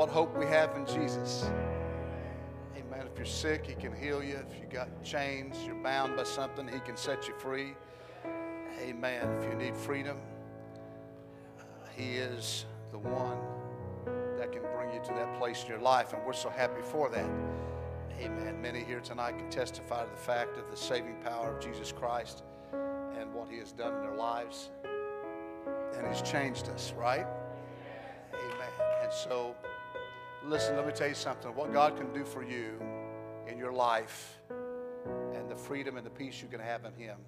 what hope we have in Jesus. Amen. If you're sick, He can heal you. If you got chains, you're bound by something, He can set you free. Amen. If you need freedom, uh, He is the one that can bring you to that place in your life, and we're so happy for that. Amen. Many here tonight can testify to the fact of the saving power of Jesus Christ and what He has done in their lives. And He's changed us, right? Amen. And so, listen, let me tell you something. What God can do for you in your life and the freedom and the peace you can have in Him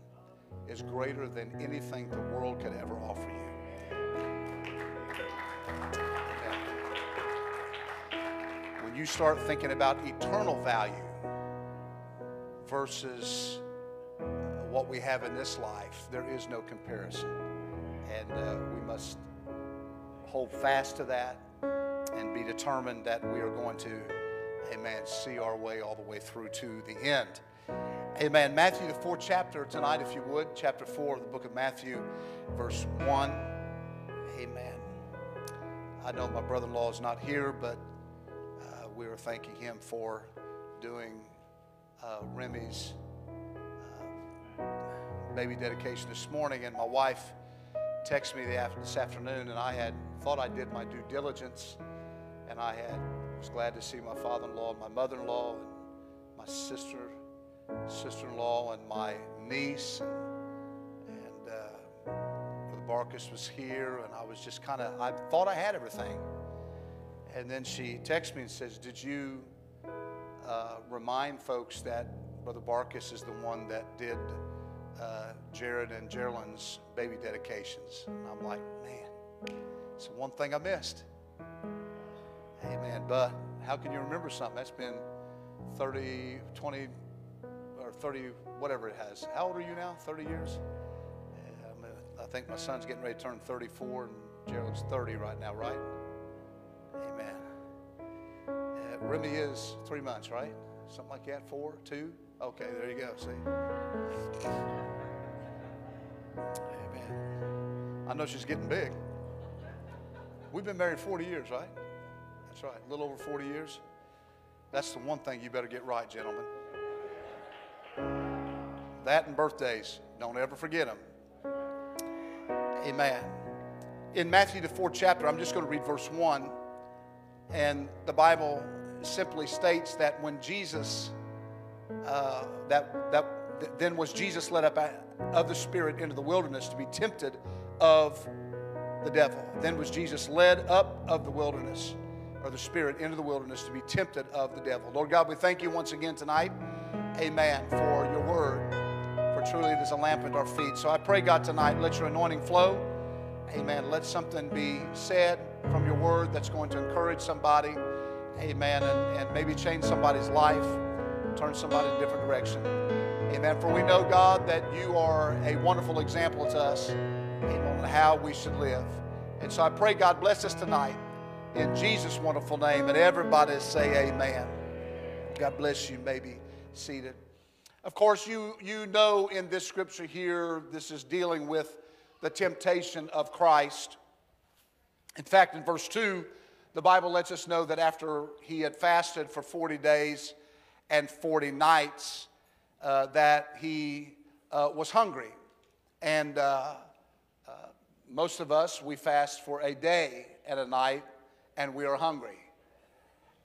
is greater than anything the world could ever offer you. When you start thinking about eternal value versus uh, what we have in this life, there is no comparison. And uh, we must hold fast to that and be determined that we are going to, amen, see our way all the way through to the end. Amen. Matthew, the fourth chapter tonight, if you would, chapter four of the book of Matthew, verse one. Amen. I know my brother in law is not here, but uh, we are thanking him for doing uh, Remy's uh, baby dedication this morning. And my wife texted me this afternoon, and I had thought I did my due diligence, and I had was glad to see my father-in-law, my mother-in-law, and my sister sister-in-law and my niece and, and uh, Brother Barkus was here and I was just kind of I thought I had everything. And then she texts me and says did you uh, remind folks that Brother Barkus is the one that did uh, Jared and Geraldine's baby dedications? And I'm like man it's the one thing I missed amen but how can you remember something that's been 30 20 or 30, whatever it has. How old are you now? 30 years? I think my son's getting ready to turn 34, and Gerald's 30 right now, right? Amen. Remy is three months, right? Something like that, four, two? Okay, there you go, see? Amen. I know she's getting big. We've been married 40 years, right? That's right, a little over 40 years. That's the one thing you better get right, gentlemen. That and birthdays. Don't ever forget them. Amen. In Matthew, the fourth chapter, I'm just going to read verse 1. And the Bible simply states that when Jesus, uh, that, that then was Jesus led up of the Spirit into the wilderness to be tempted of the devil. Then was Jesus led up of the wilderness, or the Spirit into the wilderness to be tempted of the devil. Lord God, we thank you once again tonight, amen, for your word for truly it is a lamp at our feet. So I pray, God, tonight, let your anointing flow. Amen. Let something be said from your word that's going to encourage somebody. Amen. And, and maybe change somebody's life, turn somebody in a different direction. Amen. For we know, God, that you are a wonderful example to us on how we should live. And so I pray, God, bless us tonight in Jesus' wonderful name. And everybody say amen. God bless you. Maybe seated. Of course, you, you know in this scripture here, this is dealing with the temptation of Christ. In fact, in verse 2, the Bible lets us know that after he had fasted for 40 days and 40 nights, uh, that he uh, was hungry. And uh, uh most of us, we fast for a day and a night, and we are hungry.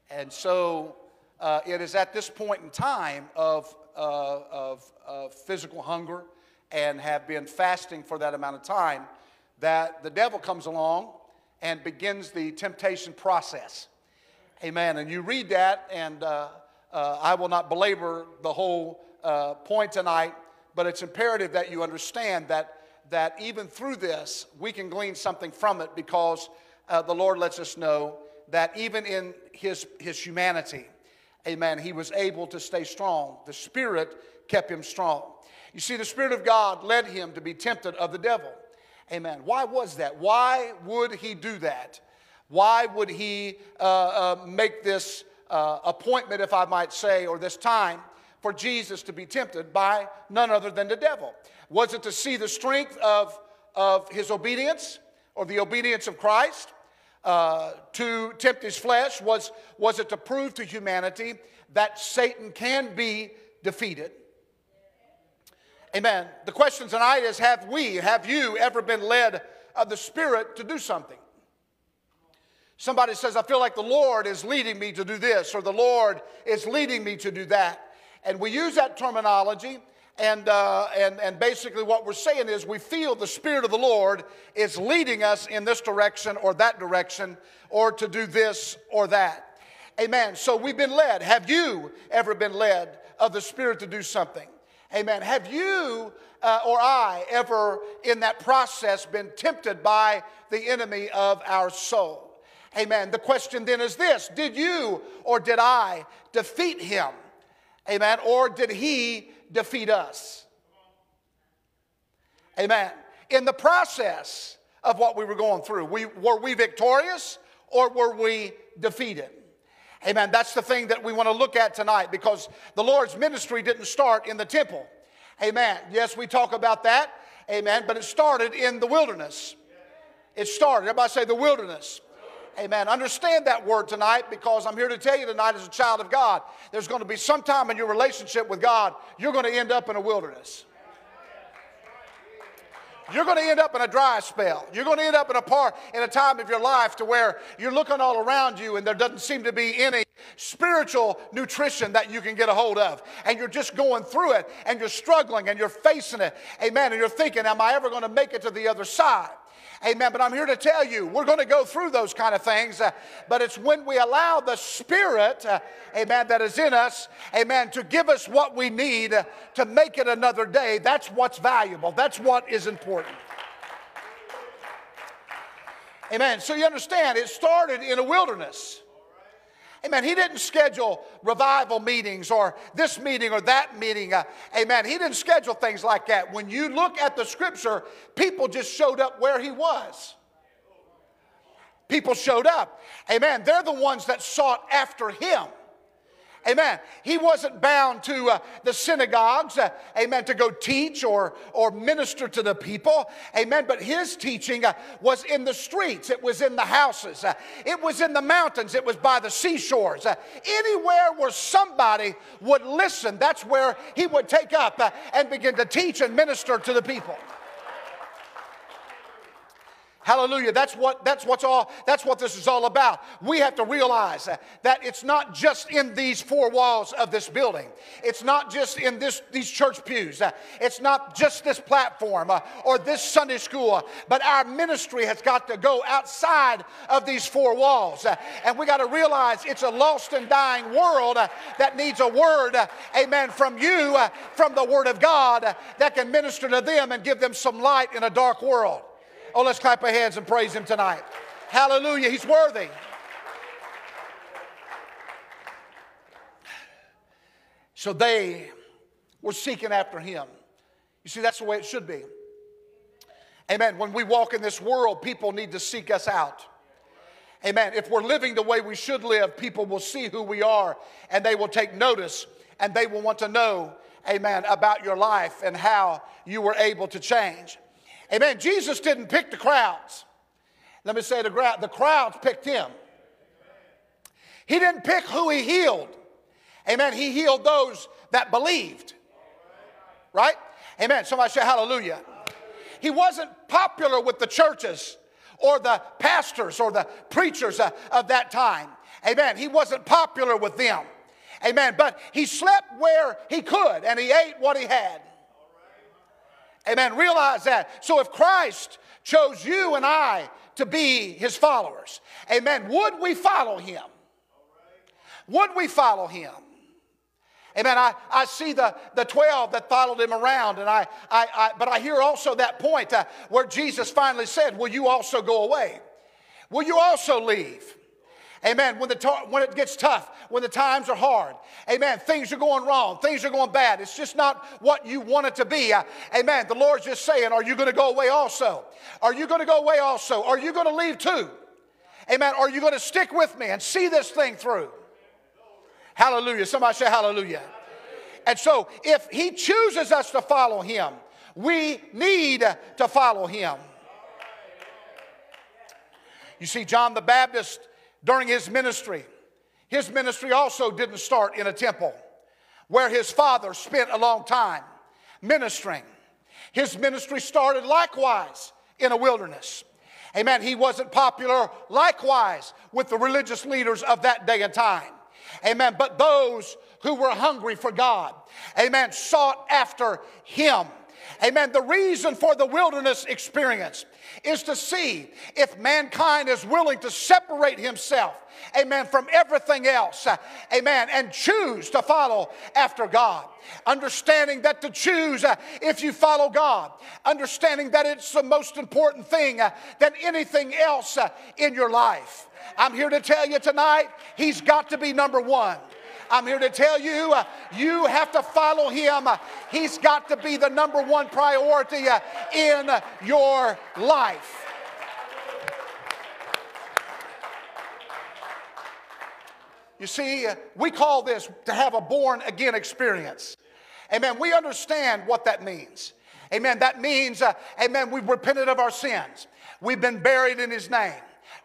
And so uh, it is at this point in time of uh, of, physical hunger and have been fasting for that amount of time, that the devil comes along and begins the temptation process. Amen. And you read that, and uh, uh, I will not belabor the whole uh, point tonight, but it's imperative that you understand that, that even through this, we can glean something from it because uh, the Lord lets us know that even in his, his humanity, amen, he was able to stay strong. The Spirit kept him strong. You see, the Spirit of God led him to be tempted of the devil. Amen. Why was that? Why would he do that? Why would he uh, uh, make this uh, appointment, if I might say, or this time for Jesus to be tempted by none other than the devil? Was it to see the strength of, of his obedience or the obedience of Christ? Uh, to tempt his flesh? Was, was it to prove to humanity that Satan can be defeated? Amen. The question tonight is Have we, have you ever been led of the Spirit to do something? Somebody says, I feel like the Lord is leading me to do this, or the Lord is leading me to do that. And we use that terminology, and, uh, and, and basically what we're saying is we feel the Spirit of the Lord is leading us in this direction or that direction, or to do this or that. Amen. So we've been led. Have you ever been led of the Spirit to do something? Amen. Have you uh, or I ever in that process been tempted by the enemy of our soul? Amen. The question then is this Did you or did I defeat him? Amen. Or did he defeat us? Amen. In the process of what we were going through, we, were we victorious or were we defeated? Amen. That's the thing that we want to look at tonight because the Lord's ministry didn't start in the temple. Amen. Yes, we talk about that. Amen. But it started in the wilderness. It started. Everybody say the wilderness. Amen. Understand that word tonight because I'm here to tell you tonight as a child of God, there's going to be some time in your relationship with God, you're going to end up in a wilderness. You're going to end up in a dry spell. You're going to end up in a part in a time of your life to where you're looking all around you and there doesn't seem to be any spiritual nutrition that you can get a hold of. And you're just going through it and you're struggling and you're facing it. Amen. And you're thinking, am I ever going to make it to the other side? Amen. But I'm here to tell you, we're going to go through those kind of things. Uh, but it's when we allow the Spirit, uh, amen, that is in us, amen, to give us what we need uh, to make it another day. That's what's valuable. That's what is important. Amen. So you understand, it started in a wilderness. Amen. He didn't schedule revival meetings or this meeting or that meeting. Uh, amen. He didn't schedule things like that. When you look at the scripture, people just showed up where he was. People showed up. Amen. They're the ones that sought after him. Amen. He wasn't bound to uh, the synagogues, uh, amen, to go teach or, or minister to the people. Amen. But his teaching uh, was in the streets, it was in the houses, uh, it was in the mountains, it was by the seashores. Uh, anywhere where somebody would listen, that's where he would take up uh, and begin to teach and minister to the people. Hallelujah. That's what that's what's all that's what this is all about. We have to realize that it's not just in these four walls of this building. It's not just in this these church pews. It's not just this platform uh, or this Sunday school, but our ministry has got to go outside of these four walls. Uh, and we got to realize it's a lost and dying world uh, that needs a word, amen, from you, from the word of God that can minister to them and give them some light in a dark world. Oh, let's clap our hands and praise Him tonight. Hallelujah. He's worthy. So they were seeking after Him. You see, that's the way it should be. Amen. When we walk in this world, people need to seek us out. Amen. If we're living the way we should live, people will see who we are and they will take notice and they will want to know, amen, about your life and how you were able to change. Amen. Jesus didn't pick the crowds. Let me say the, crowd, the crowds picked him. He didn't pick who he healed. Amen. He healed those that believed. Right? Amen. Somebody say hallelujah. He wasn't popular with the churches or the pastors or the preachers uh, of that time. Amen. He wasn't popular with them. Amen. But he slept where he could and he ate what he had. Amen. Realize that. So if Christ chose you and I to be his followers, amen, would we follow him? Would we follow him? Amen. I, I see the, the 12 that followed him around, and I, I, I but I hear also that point uh, where Jesus finally said, Will you also go away? Will you also leave? Amen. When, the when it gets tough, when the times are hard, amen, things are going wrong, things are going bad. It's just not what you want it to be. Uh, amen. The Lord's just saying, Are you going to go away also? Are you going to go away also? Are you going to leave too? Amen. Are you going to stick with me and see this thing through? Hallelujah. Somebody say hallelujah. And so, if He chooses us to follow Him, we need to follow Him. You see, John the Baptist, during his ministry, his ministry also didn't start in a temple where his father spent a long time ministering. His ministry started likewise in a wilderness. Amen. He wasn't popular likewise with the religious leaders of that day and time. Amen. But those who were hungry for God, amen, sought after him. Amen. The reason for the wilderness experience is to see if mankind is willing to separate himself, amen, from everything else, uh, amen, and choose to follow after God. Understanding that to choose uh, if you follow God, understanding that it's the most important thing uh, than anything else uh, in your life. I'm here to tell you tonight, He's got to be number one. I'm here to tell you, uh, you have to follow him. Uh, he's got to be the number one priority uh, in your life. You see, we call this to have a born again experience. Amen. We understand what that means. Amen. That means, uh, amen, we've repented of our sins. We've been buried in his name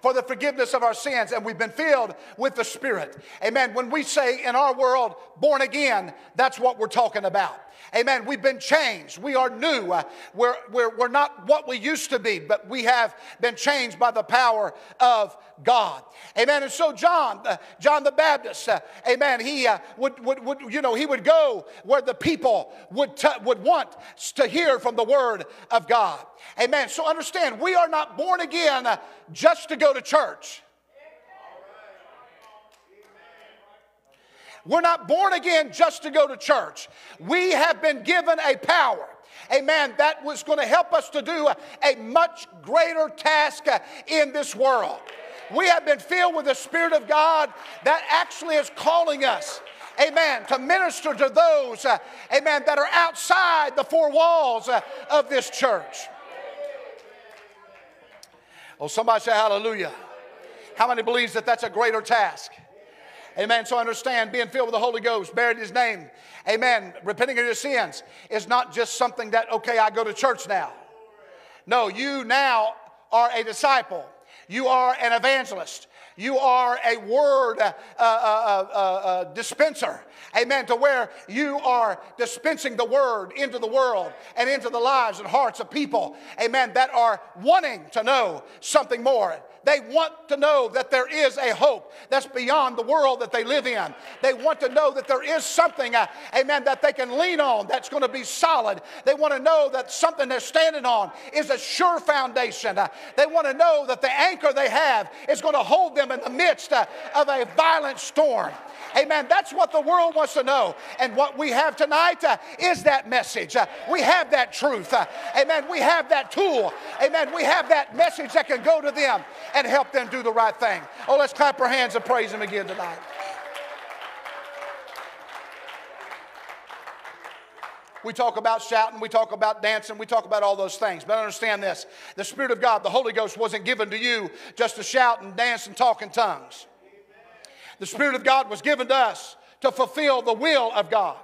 for the forgiveness of our sins, and we've been filled with the Spirit. Amen. When we say in our world, born again, that's what we're talking about. Amen. We've been changed. We are new. Uh, we're, we're, we're not what we used to be, but we have been changed by the power of God. Amen. And so John, uh, John the Baptist, uh, amen, he uh, would, would, would, you know, he would go where the people would, t- would want to hear from the word of God. Amen. So understand, we are not born again uh, just to go to church. We're not born again just to go to church. We have been given a power amen, that was going to help us to do a much greater task in this world. We have been filled with the Spirit of God that actually is calling us, amen, to minister to those, amen, that are outside the four walls of this church. Oh, somebody say hallelujah. How many believes that that's a greater task? Amen. So understand being filled with the Holy Ghost, buried his name. Amen. Repenting of your sins is not just something that, okay, I go to church now. No, you now are a disciple. You are an evangelist. You are a word uh, uh, uh, uh, dispenser. Amen. To where you are dispensing the word into the world and into the lives and hearts of people. Amen. That are wanting to know something more. They want to know that there is a hope that's beyond the world that they live in. They want to know that there is something, uh, amen, that they can lean on that's going to be solid. They want to know that something they're standing on is a sure foundation. Uh, they want to know that the anchor they have is going to hold them in the midst uh, of a violent storm. Amen. That's what the world wants to know. And what we have tonight uh, is that message. Uh, we have that truth. Uh, amen. We have that tool. Amen. We have that message that can go to them and help them do the right thing. Oh, let's clap our hands and praise Him again tonight. We talk about shouting, we talk about dancing, we talk about all those things. But understand this the Spirit of God, the Holy Ghost, wasn't given to you just to shout and dance and talk in tongues. The Spirit of God was given to us to fulfill the will of God.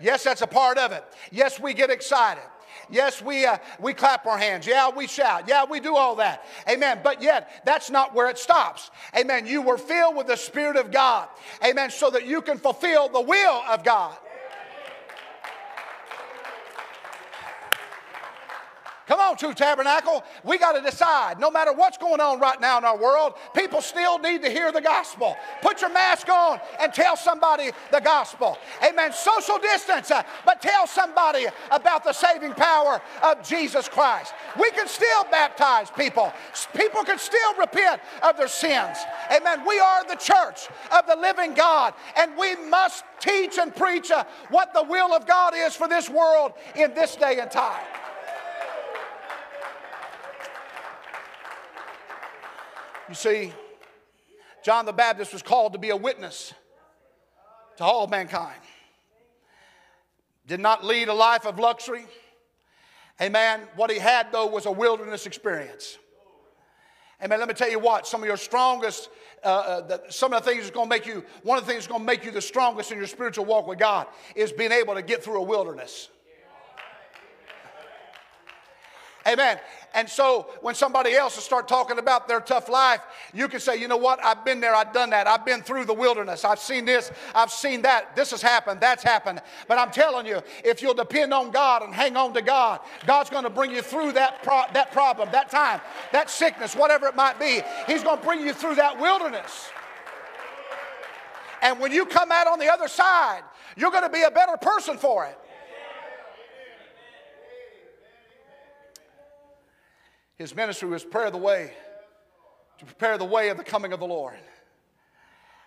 Yes, that's a part of it. Yes, we get excited. Yes, we, uh, we clap our hands. Yeah, we shout. Yeah, we do all that. Amen. But yet, that's not where it stops. Amen. You were filled with the Spirit of God. Amen. So that you can fulfill the will of God. Come on, True Tabernacle. We got to decide no matter what's going on right now in our world, people still need to hear the gospel. Put your mask on and tell somebody the gospel. Amen. Social distance, uh, but tell somebody about the saving power of Jesus Christ. We can still baptize people, people can still repent of their sins. Amen. We are the church of the living God, and we must teach and preach uh, what the will of God is for this world in this day and time. You see, John the Baptist was called to be a witness to all mankind. Did not lead a life of luxury. Amen. What he had, though, was a wilderness experience. Amen. Let me tell you what, some of your strongest, uh, uh, some of the things that's going to make you, one of the things that's going to make you the strongest in your spiritual walk with God is being able to get through a wilderness. Amen. And so when somebody else will start talking about their tough life, you can say, you know what? I've been there, I've done that. I've been through the wilderness. I've seen this, I've seen that. This has happened, that's happened. But I'm telling you, if you'll depend on God and hang on to God, God's going to bring you through that, pro- that problem, that time, that sickness, whatever it might be. He's going to bring you through that wilderness. And when you come out on the other side, you're going to be a better person for it. His ministry was prepare the way, to prepare the way of the coming of the Lord.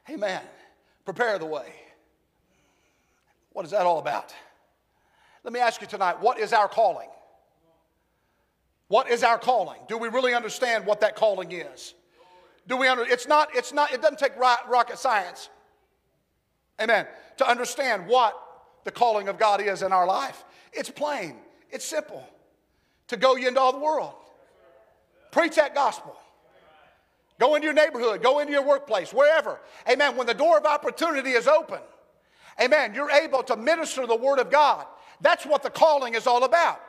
Amen. Prepare the way. What is that all about? Let me ask you tonight what is our calling? What is our calling? Do we really understand what that calling is? Do we under, it's not, it's not, it doesn't take rocket science. Amen. To understand what the calling of God is in our life. It's plain, it's simple. To go ye into all the world. Preach that gospel. Go into your neighborhood, go into your workplace, wherever. Amen. When the door of opportunity is open, amen, you're able to minister the word of God. That's what the calling is all about.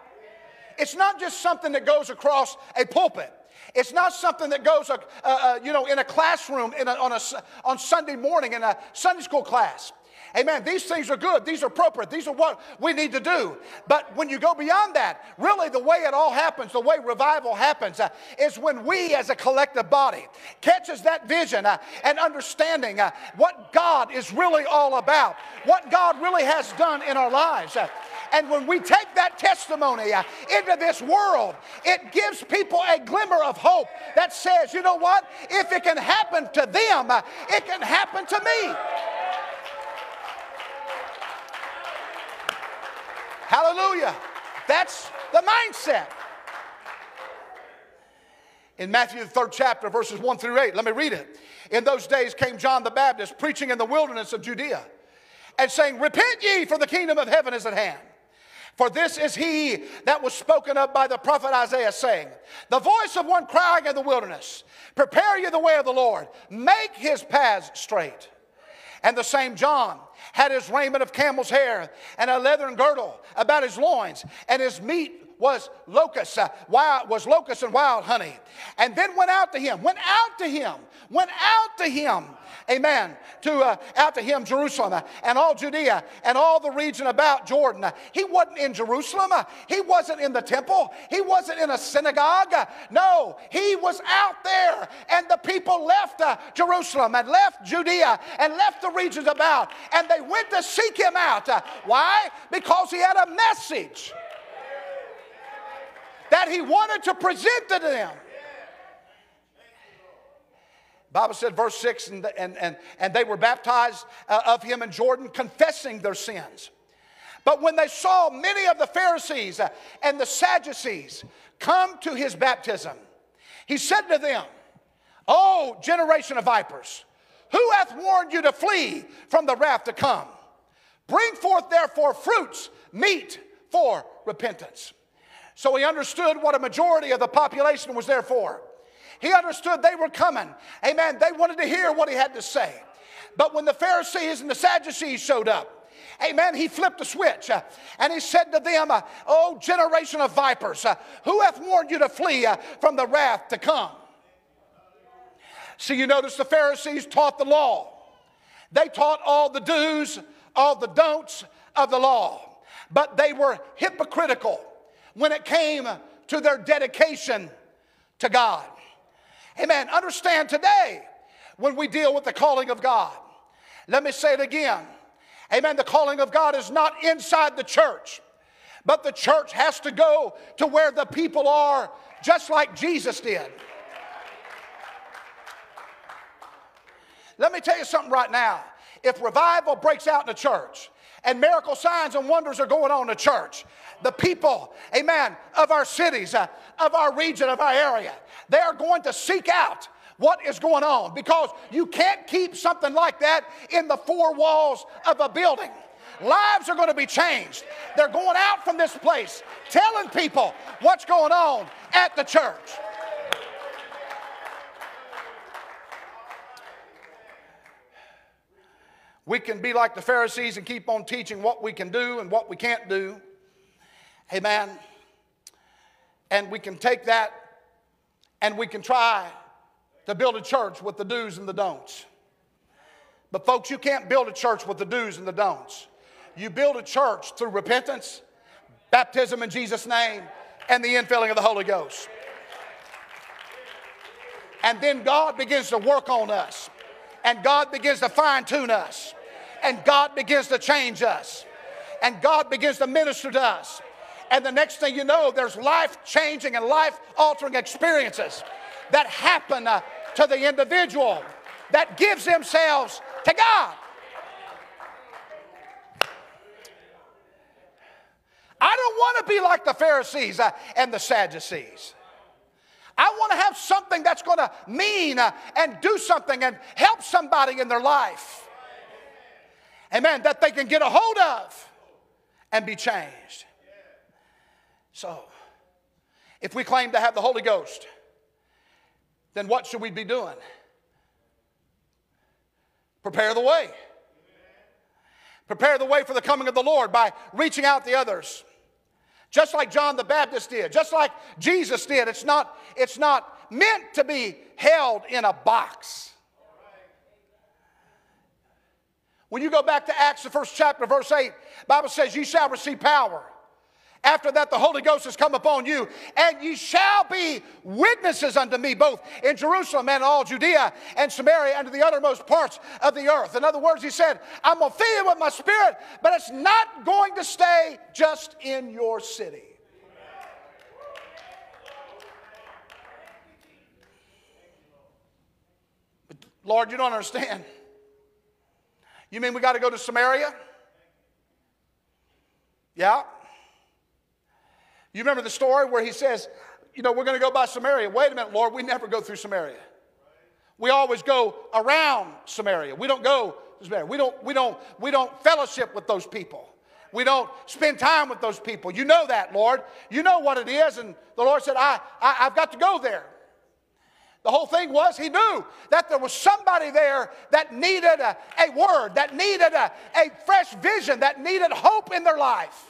It's not just something that goes across a pulpit. It's not something that goes, uh, uh, you know, in a classroom in a, on, a, on Sunday morning in a Sunday school class. Amen. These things are good. These are appropriate. These are what we need to do. But when you go beyond that, really the way it all happens, the way revival happens, uh, is when we as a collective body catches that vision uh, and understanding uh, what God is really all about, what God really has done in our lives. Uh, and when we take that testimony uh, into this world, it gives people a glimmer of hope that says, you know what? If it can happen to them, uh, it can happen to me. Hallelujah. That's the mindset. In Matthew, the third chapter, verses 1 through 8, let me read it. In those days came John the Baptist preaching in the wilderness of Judea and saying, Repent ye, for the kingdom of heaven is at hand. For this is he that was spoken of by the prophet Isaiah, saying, The voice of one crying in the wilderness, Prepare ye the way of the Lord, make his paths straight. And the same John had his raiment of camel's hair and a leathern girdle about his loins, and his meat was locust, uh, wild, was locust and wild honey. And then went out to him, went out to him, went out to him amen, to uh, out to him Jerusalem uh, and all Judea and all the region about Jordan. He wasn't in Jerusalem. Uh, he wasn't in the temple. He wasn't in a synagogue. Uh, no, he was out there. And the people left Jerusalem and left Judea and left the regions about. And they went to seek him out. why? Because he had a message that he wanted to present to them. Bible said, verse 6, and, and, and, and they were baptized uh, of him in Jordan, confessing their sins. But when they saw many of the Pharisees uh, and the Sadducees come to his baptism, he said to them, O generation of vipers, who hath warned you to flee from the wrath to come? Bring forth therefore fruits, meet for repentance. So he understood what a majority of the population was there for. He understood they were coming. Amen. They wanted to hear what he had to say. But when the Pharisees and the Sadducees showed up, Amen. He flipped a switch uh, and he said to them, uh, Oh, generation of vipers, uh, who hath warned you to flee uh, from the wrath to come? See, you notice the Pharisees taught the law, they taught all the do's, all the don'ts of the law, but they were hypocritical when it came to their dedication to God. Amen. Understand today when we deal with the calling of God. Let me say it again. Amen. The calling of God is not inside the church, but the church has to go to where the people are, just like Jesus did. Let me tell you something right now. If revival breaks out in the church, and miracle signs and wonders are going on in the church. The people, amen, of our cities, uh, of our region, of our area, they are going to seek out what is going on because you can't keep something like that in the four walls of a building. Lives are going to be changed. They're going out from this place telling people what's going on at the church. We can be like the Pharisees and keep on teaching what we can do and what we can't do. Amen. And we can take that and we can try to build a church with the do's and the don'ts. But, folks, you can't build a church with the do's and the don'ts. You build a church through repentance, baptism in Jesus' name, and the infilling of the Holy Ghost. And then God begins to work on us, and God begins to fine tune us, and God begins to change us, and God begins to minister to us. And the next thing you know, there's life changing and life altering experiences that happen uh, to the individual that gives themselves to God. I don't want to be like the Pharisees uh, and the Sadducees. I want to have something that's going to mean uh, and do something and help somebody in their life. Amen. That they can get a hold of and be changed. So, if we claim to have the Holy Ghost, then what should we be doing? Prepare the way. Prepare the way for the coming of the Lord by reaching out to others. Just like John the Baptist did, just like Jesus did. It's not, it's not meant to be held in a box. When you go back to Acts, the first chapter, verse 8, Bible says, You shall receive power after that, the Holy Ghost has come upon you, and ye shall be witnesses unto me, both in Jerusalem and all Judea and Samaria and to the uttermost parts of the earth. In other words, he said, I'm going to fill you with my spirit, but it's not going to stay just in your city. But Lord, you don't understand. You mean we got to go to Samaria? Yeah. You remember the story where he says, You know, we're going to go by Samaria. Wait a minute, Lord, we never go through Samaria. We always go around Samaria. We don't go Samaria. We don't, we don't, we don't fellowship with those people. We don't spend time with those people. You know that, Lord. You know what it is. And the Lord said, I, I, have got to go there. The whole thing was he knew that there was somebody there that needed a, a word, that needed a, a fresh vision, that needed hope in their life.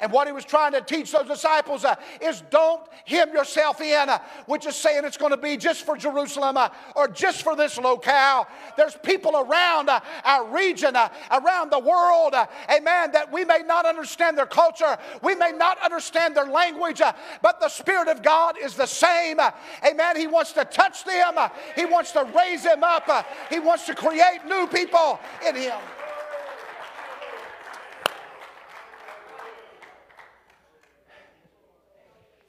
And what he was trying to teach those disciples uh, is don't hem yourself in, uh, which is saying it's going to be just for Jerusalem uh, or just for this locale. There's people around uh, our region, uh, around the world, uh, amen, that we may not understand their culture, we may not understand their language, but the Spirit of God is the same. amen. He wants to touch them, He wants to raise them up, He wants to create new people in Him.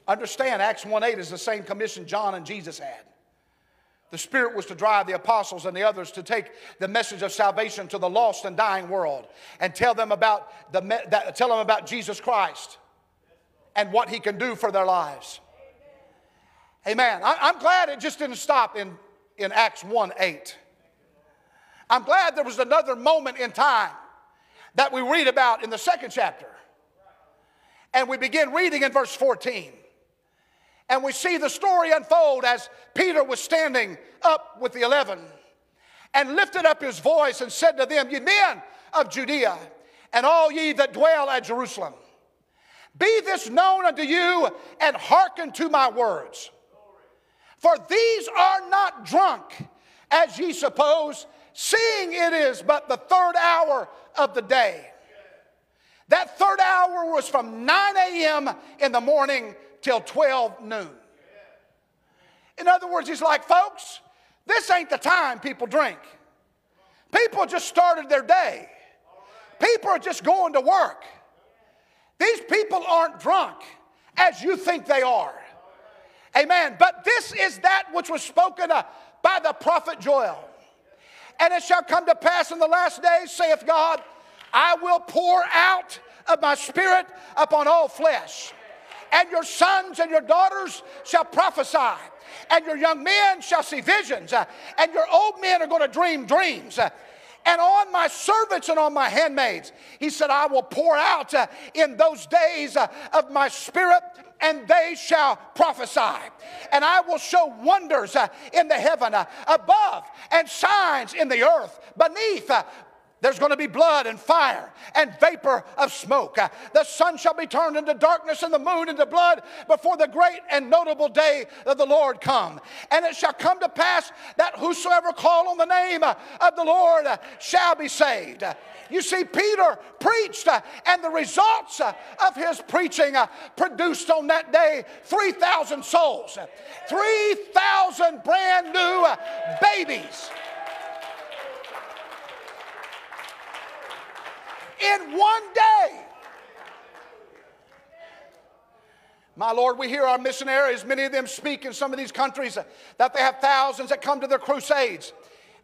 Understand, Acts 1 8 is the same commission John and Jesus had. The Spirit was to drive the apostles and the others to take the message of salvation to the lost and dying world and tell them about, the, that, tell them about Jesus Christ and what He can do for their lives. Amen. I, I'm glad it just didn't stop in, in Acts 1 8. I'm glad there was another moment in time that we read about in the second chapter. And we begin reading in verse 14. And we see the story unfold as Peter was standing up with the eleven and lifted up his voice and said to them, Ye men of Judea, and all ye that dwell at Jerusalem, be this known unto you, and hearken to my words. For these are not drunk, as ye suppose, seeing it is but the third hour of the day. That third hour was from 9 a.m. in the morning till 12 noon. In other words, he's like, folks, this ain't the time people drink. People just started their day. People are just going to work. These people aren't drunk as you think they are. Amen. But this is that which was spoken uh, by the prophet Joel. And it shall come to pass in the last days, saith God, I will pour out of my spirit upon all flesh and your sons and your daughters shall prophesy, and your young men shall see visions, uh, and your old men are going to dream dreams. Uh, and on my servants and on my handmaids, he said, I will pour out uh, in those days of my spirit, and they shall prophesy. And I will show wonders in the heaven above, and signs in the earth beneath there's going to be blood and fire and vapor of smoke. The sun shall be turned into darkness and the moon into blood before the great and notable day of the Lord come. And it shall come to pass that whosoever call on the name of the Lord shall be saved. You see, Peter preached, uh, and the results uh, of his preaching uh, produced on that day 3,000 souls, 3,000 brand new babies. In one day. My Lord, we hear our missionaries, many of them speak in some of these countries, that they have thousands that come to their crusades.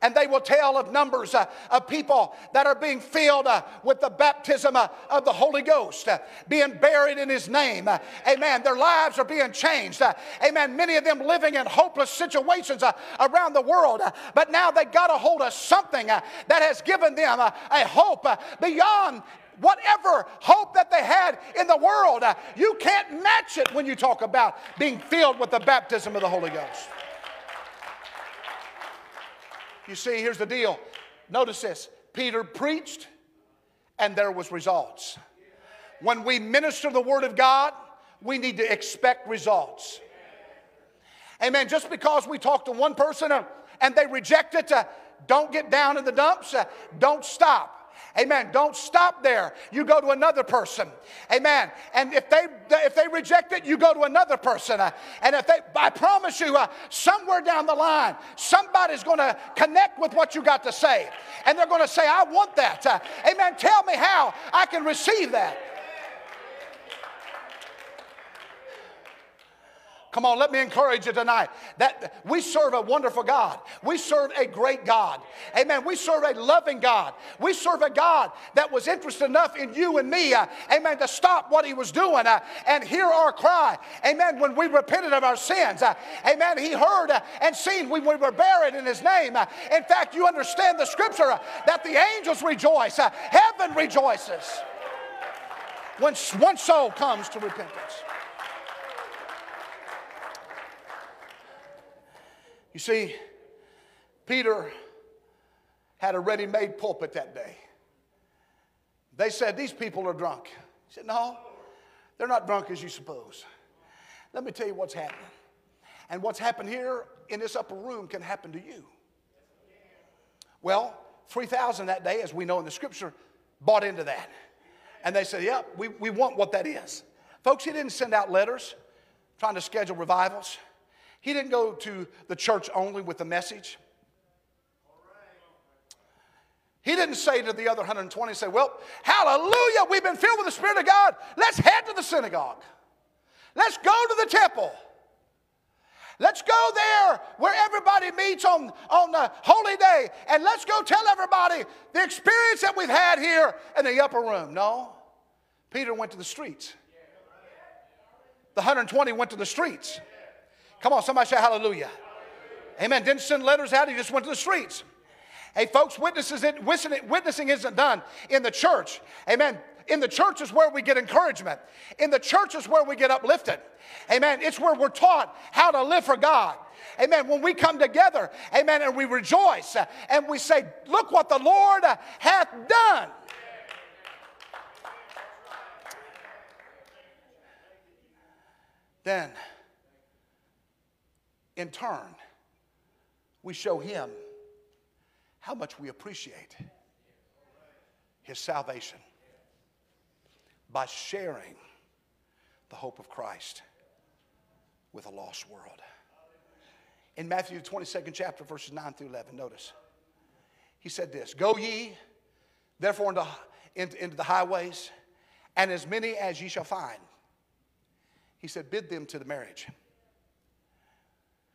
And they will tell of numbers uh, of people that are being filled uh, with the baptism uh, of the Holy Ghost, uh, being buried in His name. Uh, amen. Their lives are being changed. amen. Many of them living in hopeless situations around the world. but now they got a hold of something that has given them a hope beyond whatever hope that they had in the world. you can't match it when you talk about being filled with the baptism of the Holy Ghost. You see, here's the deal. Notice this Peter preached, and there was results. When we minister the word of God, we need to expect results. Amen. Just because we talk to one person uh, and they reject it, uh, don't get down in the dumps. Uh, don't stop. Amen. Don't stop there. You go to another person. Amen. And if they if they reject it, you go to another person. Uh, and if they, I promise you, uh, somewhere down the line, somebody's going to connect with what you got to say, and they're going to say, "I want that." Uh, amen. Tell me how I can receive that. Come on, let me encourage you tonight that we serve a wonderful God. We serve a great God. Amen. We serve a loving God. We serve a God that was interested enough in you and me, uh, amen, to stop what he was doing uh, and hear our cry. Amen. When we repented of our sins, uh, amen, he heard uh, and seen when we were buried in his name. Uh, in fact, you understand the scripture uh, that the angels rejoice, heaven rejoices when one soul comes to repentance. You see, Peter had a ready made pulpit that day. They said, These people are drunk. He said, No, they're not drunk as you suppose. Let me tell you what's happening. And what's happened here in this upper room can happen to you. Well, 3,000 that day, as we know in the scripture, bought into that. And they said, Yep, we, we want what that is. Folks, he didn't send out letters trying to schedule revivals. He didn't go to the church only with the message. He didn't say to the other 120, say, Well, hallelujah, we've been filled with the Spirit of God. Let's head to the synagogue. Let's go to the temple. Let's go there where everybody meets on, on the holy day and let's go tell everybody the experience that we've had here in the upper room. No. Peter went to the streets. The 120 went to the streets. Come on, somebody say hallelujah. Amen. Didn't send letters out, he just went to the streets. Hey, folks, witnesses, witnessing isn't done in the church. Amen. In the church is where we get encouragement. In the church is where we get uplifted. Amen. It's where we're taught how to live for God. Amen. When we come together, amen, and we rejoice and we say, Look what the Lord hath done. Then in turn, we show him how much we appreciate his salvation by sharing the hope of Christ with a lost world. In Matthew, the 22nd chapter, verses 9 through 11, notice. He said this Go ye therefore into, into, into the highways, and as many as ye shall find. He said, Bid them to the marriage.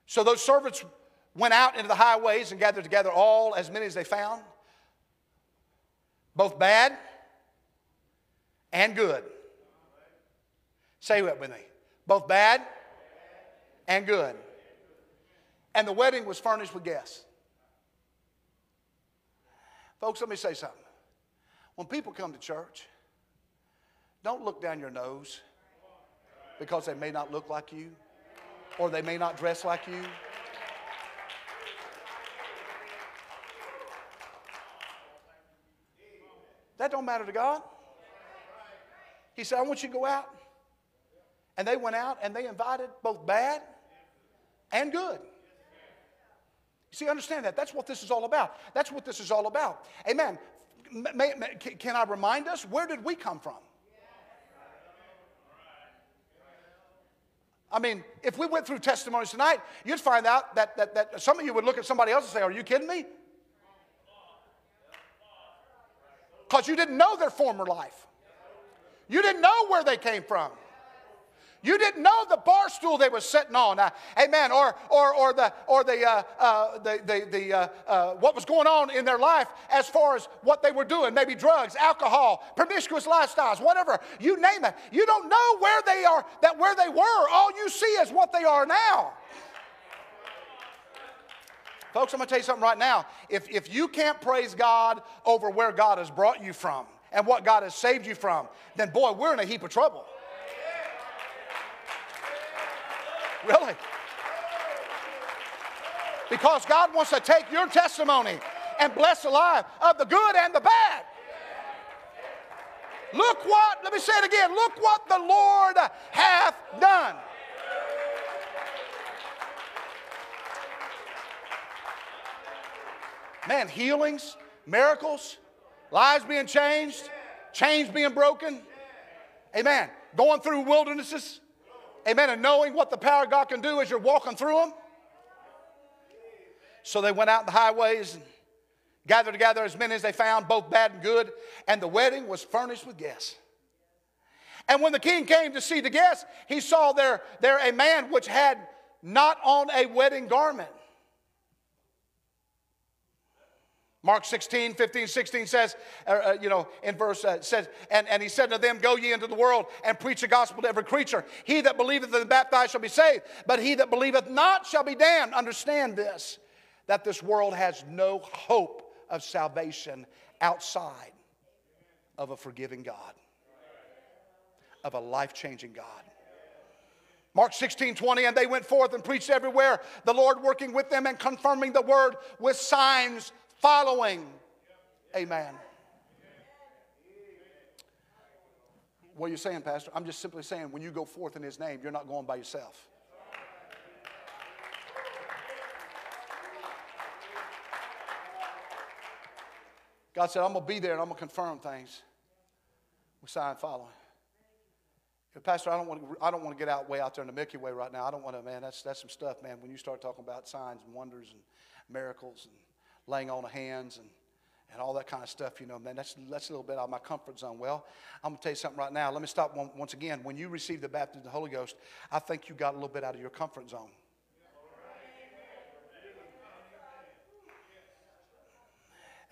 So those servants went out into the highways and gathered together all, as many as they found, both bad and good. Say that with me. Both bad and good. And the wedding was furnished with guests. Folks, let me say something. When people come to church, don't look down your nose because they may not look like you or they may not dress like you. That don't matter to God. He said, I want you to go out. And they went out and they invited both bad and good. See, understand that. That's what this is all about. That's what this is all about. Amen. May, may, can I remind us, where did we come from? I mean, if we went through testimonies tonight, you'd find out that, that, that some of you would look at somebody else and say, Are you kidding me? Because you didn't know their former life, you didn't know where they came from. You didn't know the bar stool they were sitting on, uh, amen, or, or, or, the, or the, uh, uh, the, the, the uh, uh, what was going on in their life as far as what they were doing, maybe drugs, alcohol, promiscuous lifestyles, whatever, you name it. You don't know where they are, that where they were. All you see is what they are now. Folks, I'm going to tell you something right now. If, if you can't praise God over where God has brought you from and what God has saved you from, then boy, we're in a heap of trouble. Really? Because God wants to take your testimony and bless the life of the good and the bad. Look what, let me say it again, look what the Lord hath done. Man, healings, miracles, lives being changed, chains being broken. Amen. Going through wildernesses. Amen. And knowing what the power of God can do as you're walking through them. So they went out in the highways and gathered together as many as they found, both bad and good. And the wedding was furnished with guests. And when the king came to see the guests, he saw there, there a man which had not on a wedding garment. Mark 16, 15, 16 says, uh, uh, you know, in verse uh, says, and, and he said to them, Go ye into the world and preach the gospel to every creature. He that believeth and baptized shall be saved, but he that believeth not shall be damned. Understand this, that this world has no hope of salvation outside of a forgiving God, of a life changing God. Mark 16, 20, and they went forth and preached everywhere, the Lord working with them and confirming the word with signs following. Amen. What are you saying, Pastor? I'm just simply saying when you go forth in His name, you're not going by yourself. God said, I'm going to be there and I'm going to confirm things with sign following. Pastor, I don't want to, I don't want to get out way out there in the Milky Way right now. I don't want to, man, that's, that's some stuff, man. When you start talking about signs and wonders and miracles and laying on of hands and, and all that kind of stuff, you know, man, that's, that's a little bit out of my comfort zone. Well, I'm going to tell you something right now. Let me stop one, once again. When you receive the baptism of the Holy Ghost, I think you got a little bit out of your comfort zone.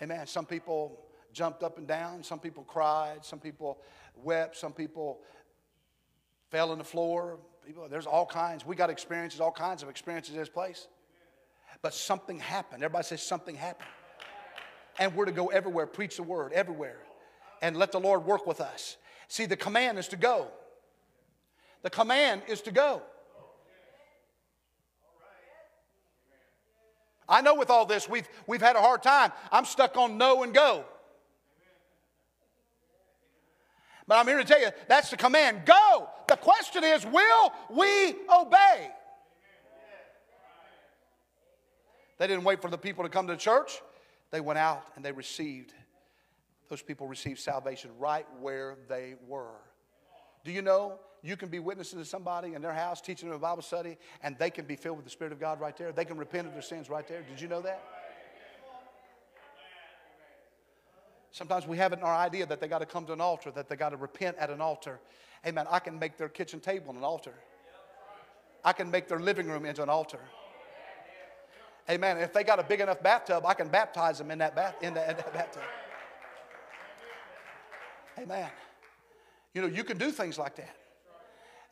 Amen. Some people jumped up and down. Some people cried. Some people wept. Some people fell on the floor. People, there's all kinds. We got experiences, all kinds of experiences in this place. But something happened. Everybody says something happened. And we're to go everywhere, preach the word everywhere, and let the Lord work with us. See, the command is to go. The command is to go. I know with all this, we've, we've had a hard time. I'm stuck on no and go. But I'm here to tell you that's the command go. The question is, will we obey? They didn't wait for the people to come to church. They went out and they received, those people received salvation right where they were. Do you know you can be witnessing to somebody in their house, teaching them a Bible study, and they can be filled with the Spirit of God right there? They can repent of their sins right there. Did you know that? Sometimes we have it in our idea that they got to come to an altar, that they got to repent at an altar. Amen. I can make their kitchen table an altar. I can make their living room into an altar. Amen. If they got a big enough bathtub, I can baptize them in that, bath, in that, in that bathtub. Amen. You know, you can do things like that.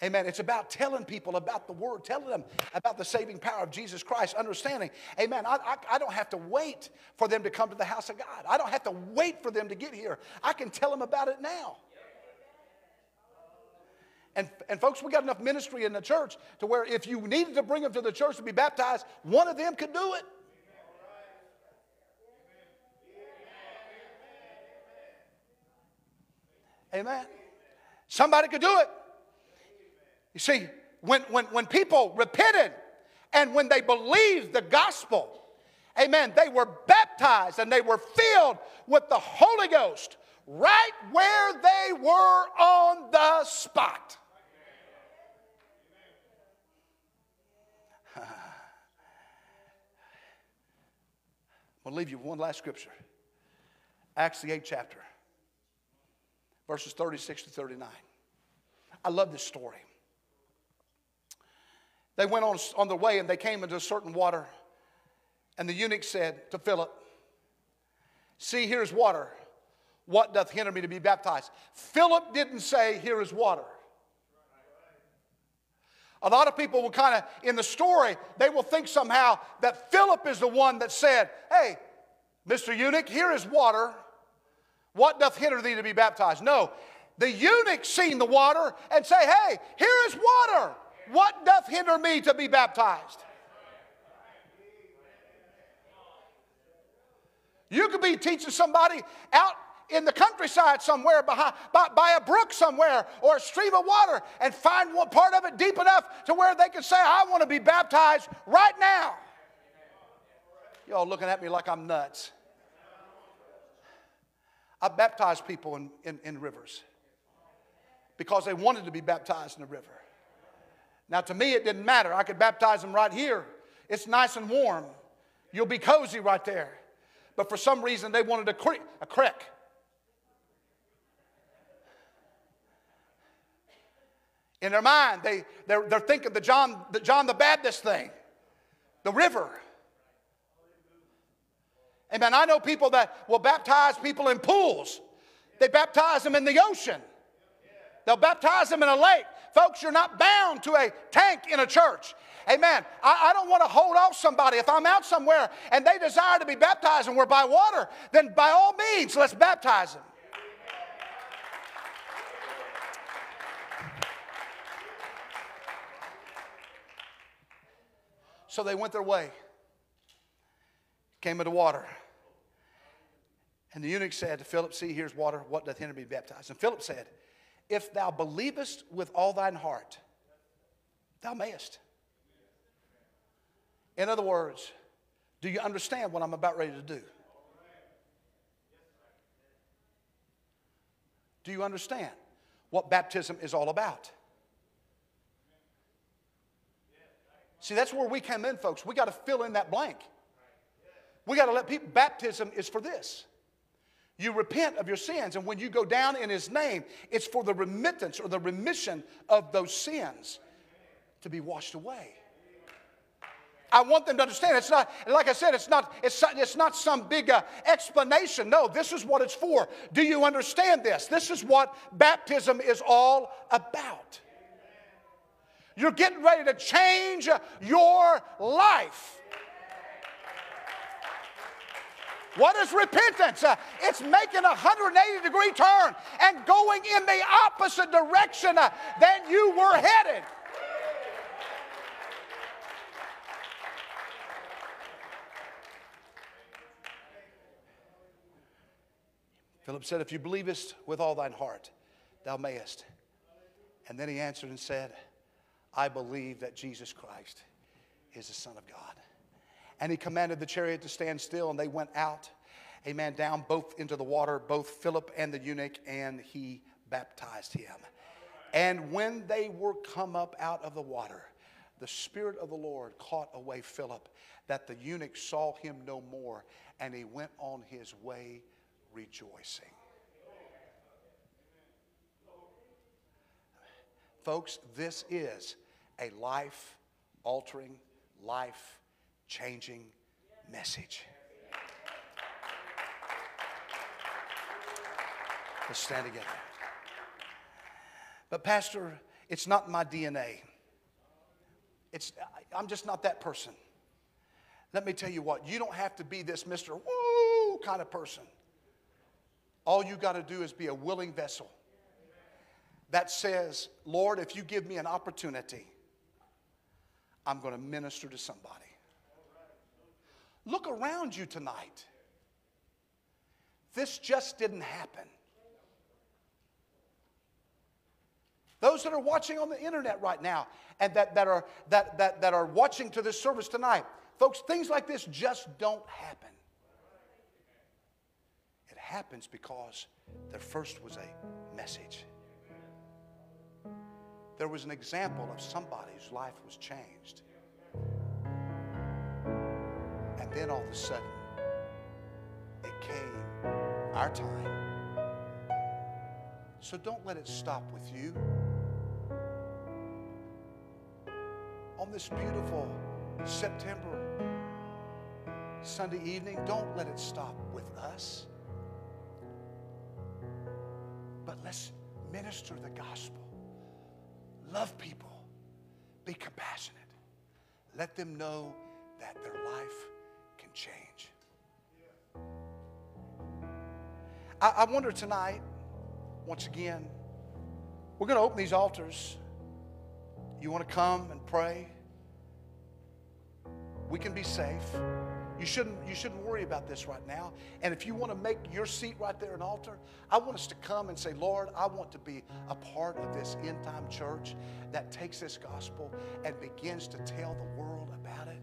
Amen. It's about telling people about the word, telling them about the saving power of Jesus Christ, understanding. Amen. I, I, I, don't have to wait for them to come to the house of God. I don't have to wait for them to get here. I can tell them about it now. And, and folks, we got enough ministry in the church to where if you needed to bring them to the church to be baptized, one of them could do it. Amen. Somebody could do it. You see, when, when, when people repented and when they believed the gospel, amen, they were baptized and they were filled with the Holy Ghost right where they were on the spot. I'm going to leave you with one last scripture Acts, the 8th chapter, verses 36 to 39. I love this story. They went on, on their way and they came into a certain water. And the eunuch said to Philip, See, here's water. What doth hinder me to be baptized? Philip didn't say, Here is water. A lot of people will kind of, in the story, they will think somehow that Philip is the one that said, Hey, Mr. Eunuch, here is water. What doth hinder thee to be baptized? No. The eunuch seen the water and say, Hey, here is water. What doth hinder me to be baptized? You could be teaching somebody out in the countryside somewhere behind, by, by, a brook somewhere or a stream of water and find one part of it deep enough to where they can say, I want to be baptized right now. Y'all looking at me like I'm nuts. I baptized people in, in, in rivers because they wanted to be baptized in the river. Now, to me, it didn't matter. I could baptize them right here. It's nice and warm. You'll be cozy right there. But for some reason, they wanted a creek. A creek. In their mind, they, they're, they're thinking the John, the John the Baptist thing, the river. Amen. I know people that will baptize people in pools, they baptize them in the ocean, they'll baptize them in a lake. Folks, you're not bound to a tank in a church. Amen. I, I, don't want to hold off somebody. If I'm out somewhere and they desire to be baptized and we're by water, then by all means, let's baptize them. So they went their way, came into water. And the eunuch said to Philip, See, here's water. What doth hinder me to be baptized? And Philip said, If thou believest with all thine heart, thou mayest. In other words, do you understand what I'm about ready to do? Do you understand what baptism is all about? See, that's where we come in, folks. We got to fill in that blank. We got to let people, baptism is for this. You repent of your sins, and when you go down in His name, it's for the remittance or the remission of those sins to be washed away. I want them to understand it's not, like I said, it's not, it's, it's not some big uh, explanation. No, this is what it's for. Do you understand this? This is what baptism is all about. You're getting ready to change your life. What is repentance? Uh, it's making a 180 degree turn and going in the opposite direction uh, than you were headed. Philip said, If you believest with all thine heart, thou mayest. And then he answered and said, I believe that Jesus Christ is the Son of God. And he commanded the chariot to stand still, and they went out, amen, down both into the water, both Philip and the eunuch, and he baptized him. And when they were come up out of the water, the Spirit of the Lord caught away Philip, that the eunuch saw him no more, and he went on his way rejoicing. Folks, this is a life altering, life changing message. Let's stand together. But, Pastor, it's not my DNA. It's, I'm just not that person. Let me tell you what, you don't have to be this Mr. Woo kind of person. All you got to do is be a willing vessel that says, Lord, if you give me an opportunity, I'm going to minister to somebody. Look around you tonight. This just didn't happen. those that are watching on the internet right now and that, that, are, that, that, that are watching to this service tonight. Folks, things like this just don't happen. It happens because there first was a message. There was an example of somebody whose life was changed. And then all of a sudden, it came our time. So don't let it stop with you. On this beautiful September Sunday evening, don't let it stop with us. But let's minister the gospel. Love people. Be compassionate. Let them know that their life can change. I, I wonder tonight, once again, we're going to open these altars. You want to come and pray? We can be safe. You shouldn't, you shouldn't worry about this right now. And if you want to make your seat right there an altar, I want us to come and say, Lord, I want to be a part of this end time church that takes this gospel and begins to tell the world about it.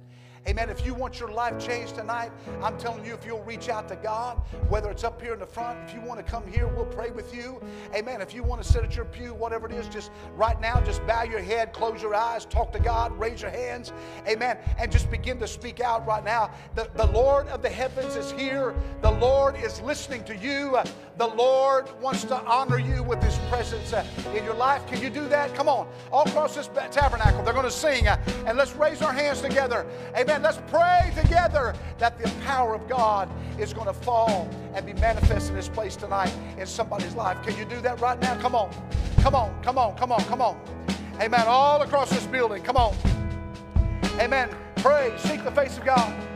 Amen. If you want your life changed tonight, I'm telling you, if you'll reach out to God, whether it's up here in the front, if you want to come here, we'll pray with you. Amen. If you want to sit at your pew, whatever it is, just right now, just bow your head, close your eyes, talk to God, raise your hands. Amen. And just begin to speak out right now. The, the Lord of the heavens is here. The Lord is listening to you. The Lord wants to honor you with His presence uh, in your life. Can you do that? Come on. All across this tabernacle, they're going to sing. Uh, and let's raise our hands together. Amen. Amen. Let's pray together that the power of God is going to fall and be manifest in this place tonight in somebody's life. Can you do that right now? Come on. Come on. Come on. Come on. Come on. Amen. All across this building. Come on. Amen. Pray. Seek the face of God.